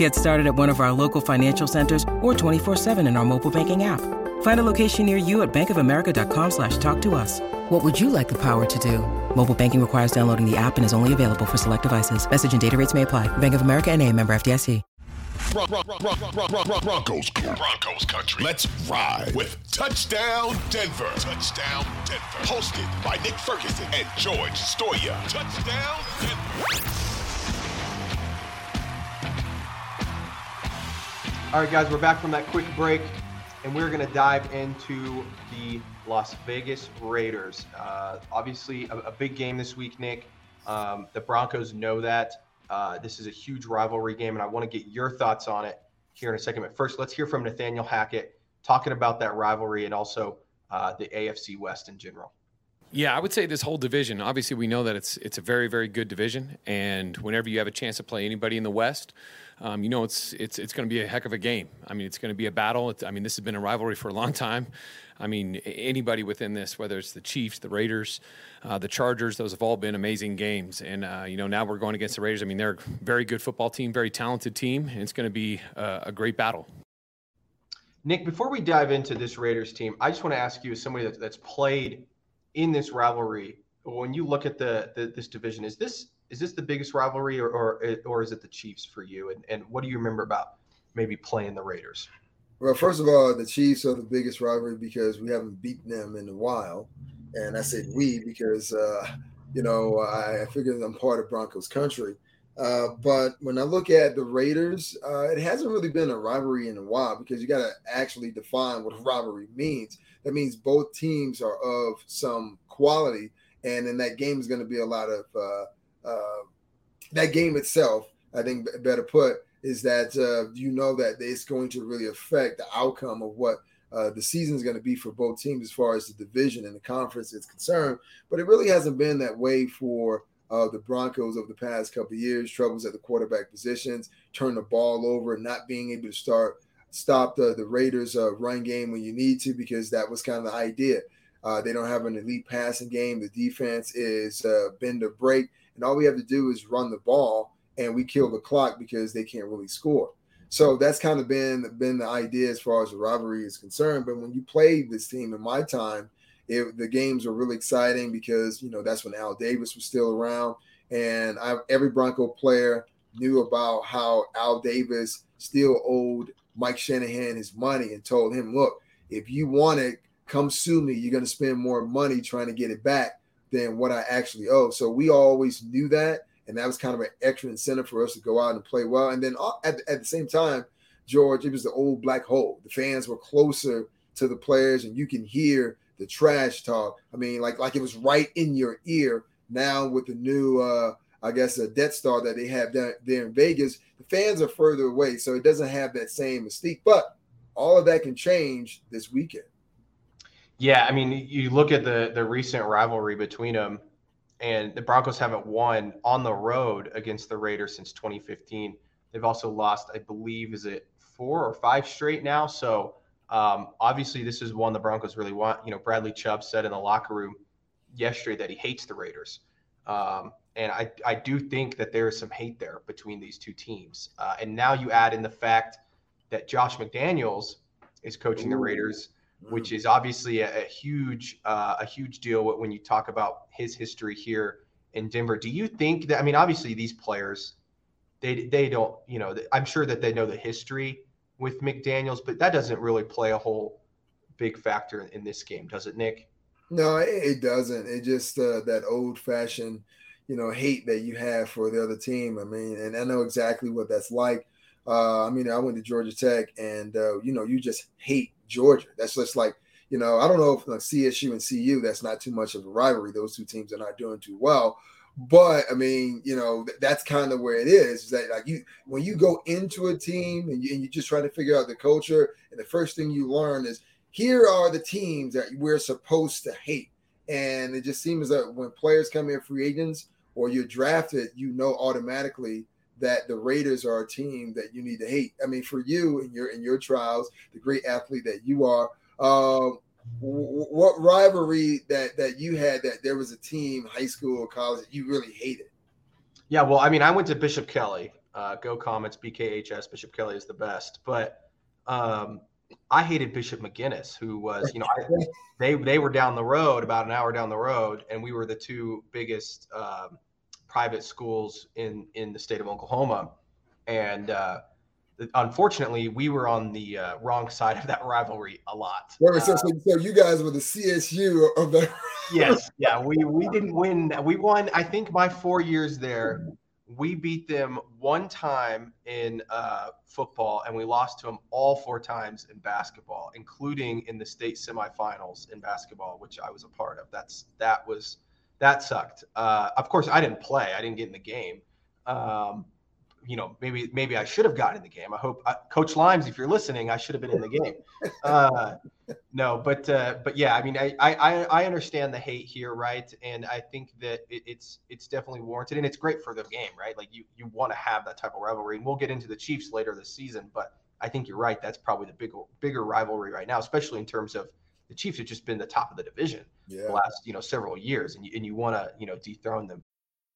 Get started at one of our local financial centers or 24-7 in our mobile banking app. Find a location near you at bankofamerica.com slash talk to us. What would you like the power to do? Mobile banking requires downloading the app and is only available for select devices. Message and data rates may apply. Bank of America and a member FDIC. Broncos, Broncos country. Let's ride with Touchdown Denver. Touchdown Denver. Hosted by Nick Ferguson and George Stoia. Touchdown Denver. All right, guys, we're back from that quick break, and we're going to dive into the Las Vegas Raiders. Uh, obviously, a, a, big game this week, Nick. Um, the Broncos know that. Uh, this is a huge rivalry game, and I want to get your thoughts on it here in a second. But first, let's hear from Nathaniel Hackett talking about that rivalry and also uh, the AFC West in general. Yeah, I would say this whole division. Obviously, we know that it's it's a very very good division, and whenever you have a chance to play anybody in the West, um, you know it's it's it's going to be a heck of a game. I mean, it's going to be a battle. It's, I mean, this has been a rivalry for a long time. I mean, anybody within this, whether it's the Chiefs, the Raiders, uh, the Chargers, those have all been amazing games. And uh, you know, now we're going against the Raiders. I mean, they're a very good football team, very talented team, and it's going to be a, a great battle. Nick, before we dive into this Raiders team, I just want to ask you, as somebody that's, that's played in this rivalry, when you look at the, the this division, is this is this the biggest rivalry, or or, or is it the Chiefs for you? And and what do you remember about maybe playing the Raiders? Well, first of all, the Chiefs are the biggest rivalry because we haven't beaten them in a while, and I said we because uh, you know I, figure I'm part of Broncos country. Uh, but when I look at the Raiders, uh, it hasn't really been a rivalry in a while because you got to actually define what a rivalry means. That means both teams are of some quality, and in that game is going to be a lot of uh, uh, that game itself, I think better put, is that uh, you know that it's going to really affect the outcome of what uh, the season is going to be for both teams as far as the division and the conference is concerned. But it really hasn't been that way for uh, the Broncos over the past couple years. Troubles at the quarterback positions, turn the ball over, not being able to start stop the the Raiders' uh, run game when you need to because that was kind of the idea. Uh, they don't have an elite passing game. The defense is uh, bend or break and all we have to do is run the ball and we kill the clock because they can't really score. So that's kind of been been the idea as far as the rivalry is concerned. But when you played this team in my time, it, the games were really exciting because you know that's when Al Davis was still around, and I, every Bronco player knew about how Al Davis still owed Mike Shanahan his money and told him, "Look, if you want it, come sue me. You're going to spend more money trying to get it back." than what I actually owe. So we always knew that. And that was kind of an extra incentive for us to go out and play well. And then uh, at, at the same time, George, it was the old black hole. The fans were closer to the players, and you can hear the trash talk. I mean, like like it was right in your ear. Now with the new, uh, I guess, a Death Star that they have down there in Vegas, the fans are further away, so it doesn't have that same mystique. But all of that can change this weekend. Yeah, I mean, you look at the the recent rivalry between them, and the Broncos haven't won on the road against the Raiders since 2015. They've also lost, I believe, is it four or five straight now? So um, obviously, this is one the Broncos really want. You know, Bradley Chubb said in the locker room yesterday that he hates the Raiders, um, and I I do think that there is some hate there between these two teams. Uh, and now you add in the fact that Josh McDaniels is coaching the Raiders which mm. is obviously a, a huge uh, a huge deal when you talk about his history here in Denver. Do you think that I mean obviously these players they they don't you know I'm sure that they know the history with McDaniels, but that doesn't really play a whole big factor in this game, does it, Nick? No, it doesn't. It just uh, that old fashioned, you know, hate that you have for the other team. I mean, and I know exactly what that's like. Uh, I mean, I went to Georgia Tech, and uh, you know, you just hate Georgia. That's just like, you know, I don't know if like CSU and CU, that's not too much of a rivalry. Those two teams are not doing too well. But I mean, you know, that's kind of where it is. Is that like you when you go into a team and you, and you just trying to figure out the culture, and the first thing you learn is here are the teams that we're supposed to hate, and it just seems that when players come in free agents or you're drafted, you know automatically that the Raiders are a team that you need to hate. I mean, for you and your in your trials, the great athlete that you are. Uh, what rivalry that that you had that there was a team, high school or college, that you really hated? Yeah, well, I mean, I went to Bishop Kelley. Uh, go Comets, BKHS. Bishop Kelley is the best, but um, I hated Bishop McGuinness, who was, you know, I, they they were down the road, about an hour down the road, and we were the two biggest um, private schools in in the state of Oklahoma, and uh, unfortunately, we were on the uh, wrong side of that rivalry a lot. Wait, so, so, uh, so, you guys were the CSU of that. yes, yeah, we we didn't win. We won. I think my four years there, we beat them one time in uh, football, and we lost to them all four times in basketball, including in the state semifinals in basketball, which I was a part of. That's that was that sucked. Uh, of course, I didn't play. I didn't get in the game. Um, you know, maybe maybe I should have gotten in the game. I hope uh, Coach Limes, if you're listening, I should have been in the game. Uh, no, but uh, but yeah, I mean, I, I I understand the hate here, right? And I think that it, it's it's definitely warranted, and it's great for the game, right? Like you you want to have that type of rivalry, and we'll get into the Chiefs later this season, but I think you're right. That's probably the bigger bigger rivalry right now, especially in terms of the Chiefs have just been the top of the division yeah. the last you know several years, and you and you want to you know dethrone them.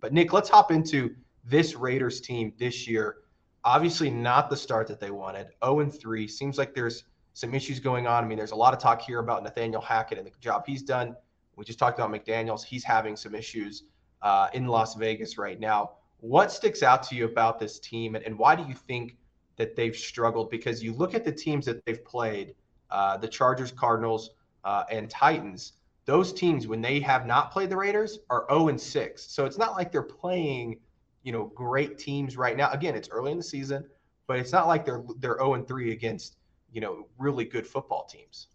But Nick, let's hop into this Raiders team this year. Obviously, not the start that they wanted. 0 and 3. Seems like there's some issues going on. I mean, there's a lot of talk here about Nathaniel Hackett and the job he's done. We just talked about McDaniels. He's having some issues uh, in Las Vegas right now. What sticks out to you about this team, and, and why do you think that they've struggled? Because you look at the teams that they've played uh, the Chargers, Cardinals, uh, and Titans those teams when they have not played the Raiders are 0 and 6. So it's not like they're playing, you know, great teams right now. Again, it's early in the season, but it's not like they're they're 0 and 3 against, you know, really good football teams.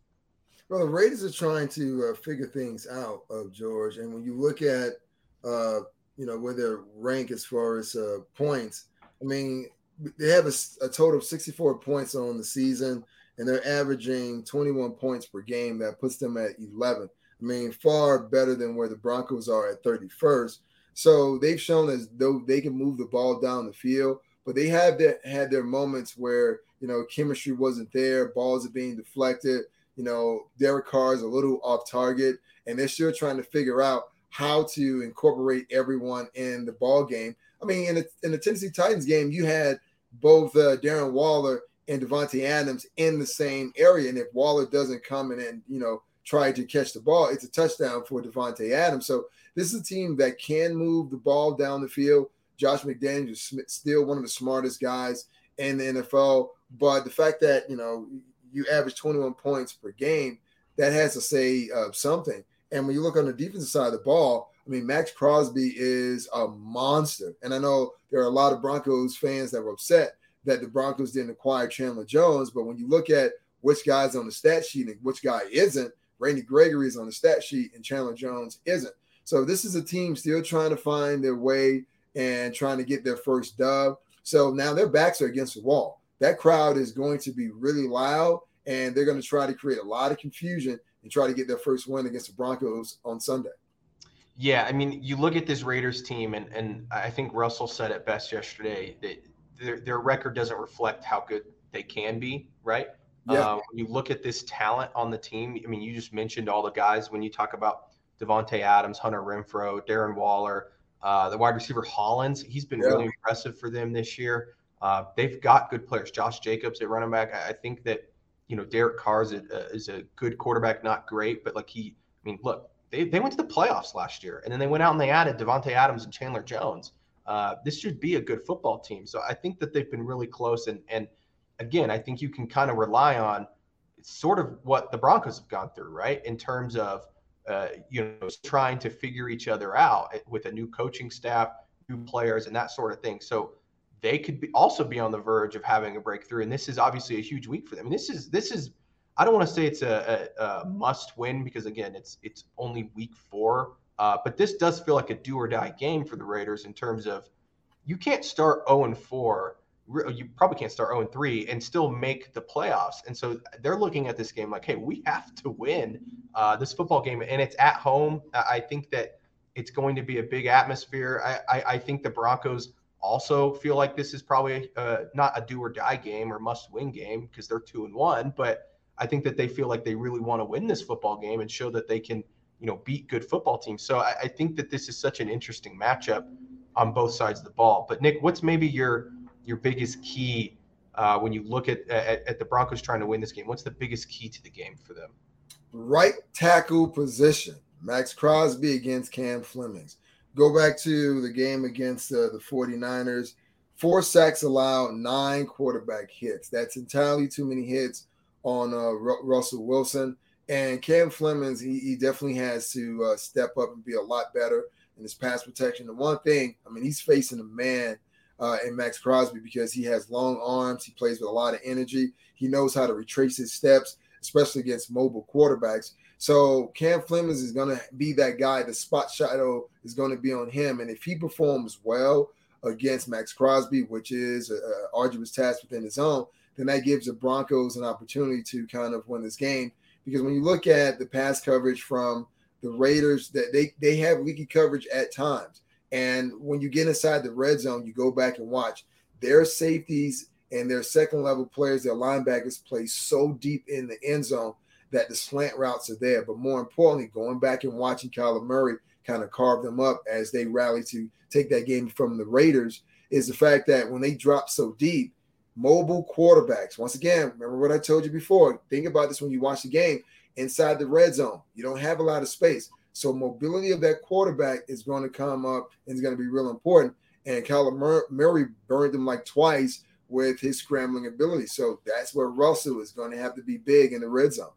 Well, the Raiders are trying to uh, figure things out of George, and when you look at, uh, you know, where they rank as far as uh, points, I mean, they have a, a total of 64 points on the season, and they're averaging 21 points per game. That puts them at 11. I mean, far better than where the Broncos are at 31st. So they've shown as though they can move the ball down the field, but they have their, had their moments where you know chemistry wasn't there, balls are being deflected. You know, Derek Carr is a little off target, and they're still trying to figure out how to incorporate everyone in the ball game. I mean, in the, in the Tennessee Titans game, you had both uh, Darren Waller and Davante Adams in the same area, and if Waller doesn't come in and you know tried to catch the ball, it's a touchdown for Davante Adams. So this is a team that can move the ball down the field. Josh McDaniels is still one of the smartest guys in the NFL, but the fact that you know you average 21 points per game, that has to say uh, something. And when you look on the defensive side of the ball, I mean, Maxx Crosby is a monster. And I know there are a lot of Broncos fans that were upset that the Broncos didn't acquire Chandler Jones. But when you look at which guy's on the stat sheet and which guy isn't, Randy Gregory is on the stat sheet and Chandler Jones isn't. So this is a team still trying to find their way and trying to get their first dub. So now their backs are against the wall. That crowd is going to be really loud and they're going to try to create a lot of confusion and try to get their first win against the Broncos on Sunday. Yeah, I mean, you look at this Raiders team, and, and I think Russell said it best yesterday that their, their record doesn't reflect how good they can be, right? Yeah. Uh, when you look at this talent on the team, I mean, you just mentioned all the guys when you talk about Davante Adams, Hunter Renfrow, Darren Waller, uh, the wide receiver Hollins. He's been yeah. really impressive for them this year. Uh, they've got good players. Josh Jacobs at running back. I, I think that you know Derek Carr is a, is a good quarterback, not great, but like he. I mean, look, they, they went to the playoffs last year, and then they went out and they added Davante Adams and Chandler Jones. Uh, this should be a good football team. So I think that they've been really close. And and again, I think you can kind of rely on sort of what the Broncos have gone through, right? In terms of uh, you know trying to figure each other out with a new coaching staff, new players, and that sort of thing. So they could be also be on the verge of having a breakthrough. And this is obviously a huge week for them. I mean, this is this is I don't want to say it's a, a, a must win because again, it's it's only week four. Uh, but this does feel like a do or die game for the Raiders in terms of you can't start 0 and 4. You probably can't start 0 and 3 and still make the playoffs. And so they're looking at this game like, hey, we have to win uh, this football game, and it's at home. I think that it's going to be a big atmosphere. I, I, I think the Broncos also feel like this is probably uh, not a do or die game or must win game because they're two and one, but I think that they feel like they really want to win this football game and show that they can, you know, beat good football teams. So I, I think that this is such an interesting matchup on both sides of the ball. But Nick, what's maybe your your biggest key uh, when you look at, at, at the Broncos trying to win this game? What's the biggest key to the game for them? Right tackle position. Maxx Crosby against Cam Flemings. Go back to the game against uh, the 49ers. Four sacks allowed, nine quarterback hits. That's entirely too many hits on uh, Russell Wilson. And Cam Flemings, he, he definitely has to uh, step up and be a lot better in his pass protection. The one thing, I mean, he's facing a man uh, in Maxx Crosby because he has long arms. He plays with a lot of energy. He knows how to retrace his steps, especially against mobile quarterbacks. So Cam Flemings is going to be that guy. The spot shadow is going to be on him, and if he performs well against Maxx Crosby, which is an arduous task within his own, then that gives the Broncos an opportunity to kind of win this game. Because when you look at the pass coverage from the Raiders, that they they have leaky coverage at times, and when you get inside the red zone, you go back and watch their safeties and their second level players, their linebackers play so deep in the end zone that the slant routes are there. But more importantly, going back and watching Kyler Murray kind of carve them up as they rally to take that game from the Raiders is the fact that when they drop so deep, mobile quarterbacks, once again, remember what I told you before. Think about this when you watch the game inside the red zone. You don't have a lot of space. So mobility of that quarterback is going to come up and is going to be real important. And Kyler Murray burned them like twice with his scrambling ability. So that's where Russell is going to have to be big in the red zone.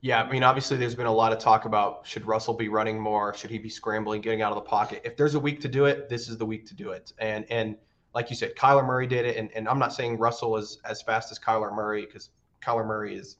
Yeah, I mean, obviously, there's been a lot of talk about should Russell be running more? Should he be scrambling, getting out of the pocket? If there's a week to do it, this is the week to do it. And and like you said, Kyler Murray did it, and, and I'm not saying Russell is as fast as Kyler Murray because Kyler Murray is,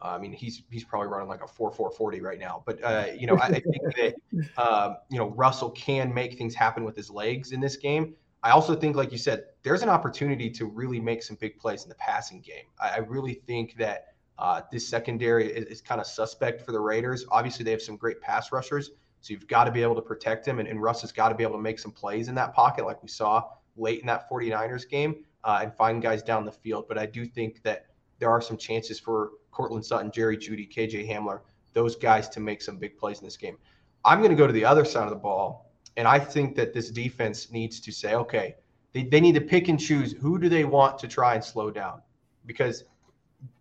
I mean, he's he's probably running like a four four forty right now. But uh, you know, I, I think that uh, you know Russell can make things happen with his legs in this game. I also think, like you said, there's an opportunity to really make some big plays in the passing game. I, I really think that uh, this secondary is, is kind of suspect for the Raiders. Obviously, they have some great pass rushers, so you've got to be able to protect him. And, and Russ has got to be able to make some plays in that pocket, like we saw late in that 49ers game, uh, and find guys down the field. But I do think that there are some chances for Courtland Sutton, Jerry Jeudy, KJ Hamler, those guys to make some big plays in this game. I'm going to go to the other side of the ball, and I think that this defense needs to say, okay, they, they need to pick and choose who do they want to try and slow down because –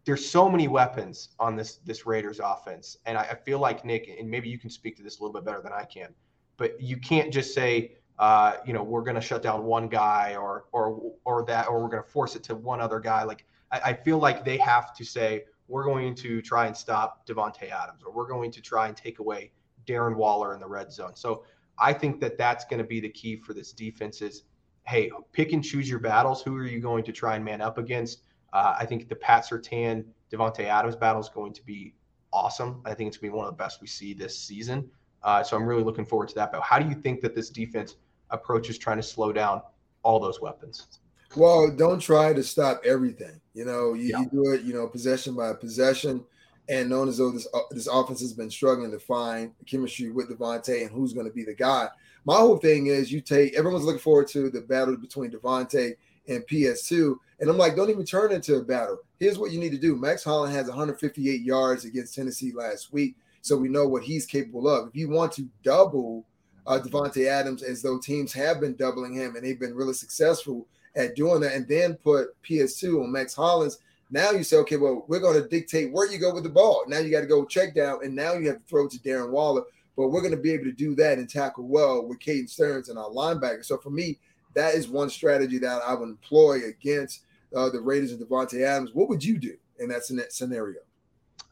there's so many weapons on this this Raiders offense, and I, I, feel like Nick, and maybe you can speak to this a little bit better than I can, but you can't just say, uh, you know, we're going to shut down one guy or or or that, or we're going to force it to one other guy. Like I, I, feel like they have to say we're going to try and stop Davante Adams, or we're going to try and take away Darren Waller in the red zone. So I think that that's going to be the key for this defense. Is hey, pick and choose your battles. Who are you going to try and man up against? Uh, I think the Pat Surtain Davante Adams battle is going to be awesome. I think it's going to be one of the best we see this season. Uh, so I'm really looking forward to that. But how do you think that this defense approaches trying to slow down all those weapons? Well, don't try to stop everything. You know, you, yeah. you do it, you know, possession by possession. And known as though this uh, this offense has been struggling to find chemistry with Davante and who's going to be the guy. My whole thing is you take everyone's looking forward to the battle between Davante and PS2. And I'm like, don't even turn into a battle. Here's what you need to do. Mack Hollins has 158 yards against Tennessee last week, so we know what he's capable of. If you want to double uh, Davante Adams, as though teams have been doubling him and they've been really successful at doing that, and then put PS2 on Mack Hollins, now you say, okay, well, we're going to dictate where you go with the ball. Now you got to go check down, and now you have to throw to Darren Waller. but we're going to be able to do that and tackle well with Caden Sterns and our linebacker. So for me, that is one strategy that I would employ against uh, the Raiders and Davante Adams. What would you do in that scenario?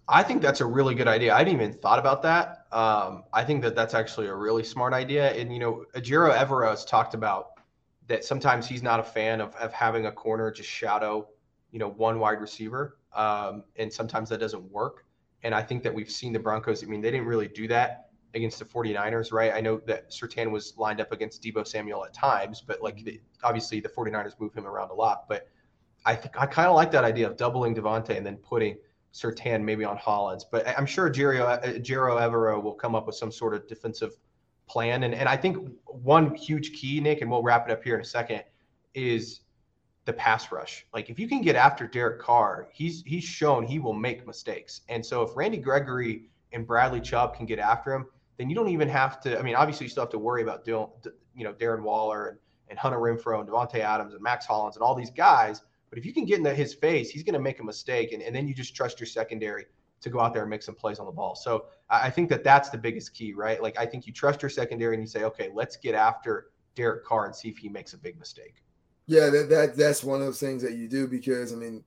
I think that's a really good idea. I hadn't even thought about that. Um, I think that that's actually a really smart idea. And you know, Ejiro Evero has talked about that sometimes he's not a fan of, of having a corner just shadow, you know, one wide receiver. Um, and sometimes that doesn't work. And I think that we've seen the Broncos. I mean, they didn't really do that against the 49ers, right? I know that Surtain was lined up against Deebo Samuel at times, but like the, obviously the 49ers move him around a lot. But I think I kind of like that idea of doubling Davante and then putting Surtain maybe on Hollins. But I'm sure Jero, Jero Evero will come up with some sort of defensive plan. And, and I think one huge key, Nick, and we'll wrap it up here in a second, is the pass rush. Like if you can get after Derek Carr, he's he's shown he will make mistakes. And so if Randy Gregory and Bradley Chubb can get after him, then you don't even have to. I mean, obviously you still have to worry about doing, you know, Darren Waller and, and Hunter Renfrow and Davante Adams and Mack Hollins and all these guys. But if you can get into his face, he's going to make a mistake, and, and then you just trust your secondary to go out there and make some plays on the ball. So I think that that's the biggest key, right? Like I think you trust your secondary and you say, okay, let's get after Derek Carr and see if he makes a big mistake. Yeah, that, that that's one of those things that you do because I mean,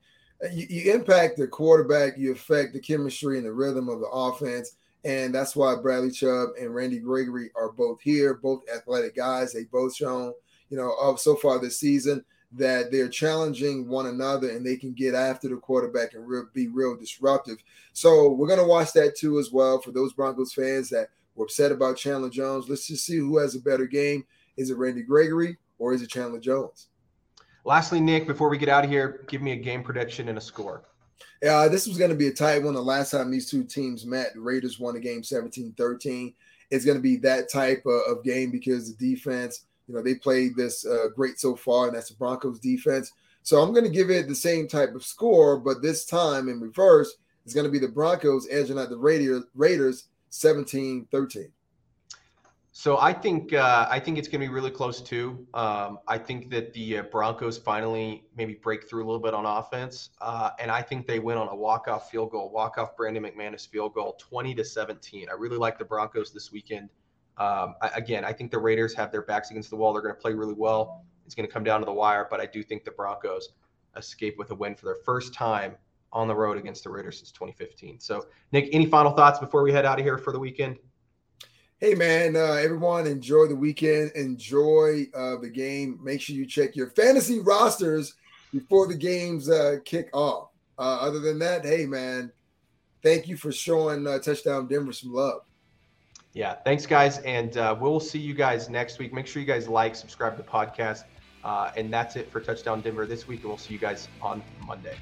you, you impact the quarterback, you affect the chemistry and the rhythm of the offense. And that's why Bradley Chubb and Randy Gregory are both here, both athletic guys. They both shown, you know, of so far this season that they're challenging one another and they can get after the quarterback and real, be real disruptive. So we're going to watch that too as well for those Broncos fans that were upset about Chandler Jones. Let's just see who has a better game. Is it Randy Gregory or is it Chandler Jones? Lastly, Nick, before we get out of here, give me a game prediction and a score. Uh, this was going to be a tight one. The last time these two teams met, the Raiders won the game 17 13. It's going to be that type of, of, game because the defense, you know, they played this uh, great so far, and that's the Broncos defense. So I'm going to give it the same type of score, but this time in reverse, it's going to be the Broncos edging out the Raiders, Raiders 17 13. So I think uh, I think it's going to be really close too. Um, I think that the uh, Broncos finally maybe break through a little bit on offense, uh, and I think they win on a walk-off field goal, walk-off Brandon McManus field goal, 20 to 17. I really like the Broncos this weekend. Um, I, again, I think the Raiders have their backs against the wall. They're going to play really well. It's going to come down to the wire, but I do think the Broncos escape with a win for their first time on the road against the Raiders since 2015. So, Nick, any final thoughts before we head out of here for the weekend? Hey man, uh, everyone, enjoy the weekend. Enjoy uh, the game. Make sure you check your fantasy rosters before the games uh, kick off. Uh, other than that, hey man, thank you for showing uh, Touchdown Denver some love. Yeah, thanks guys, and uh, we'll see you guys next week. Make sure you guys like, subscribe to the podcast, and that's it for Touchdown Denver this week. And we'll see you guys on Monday.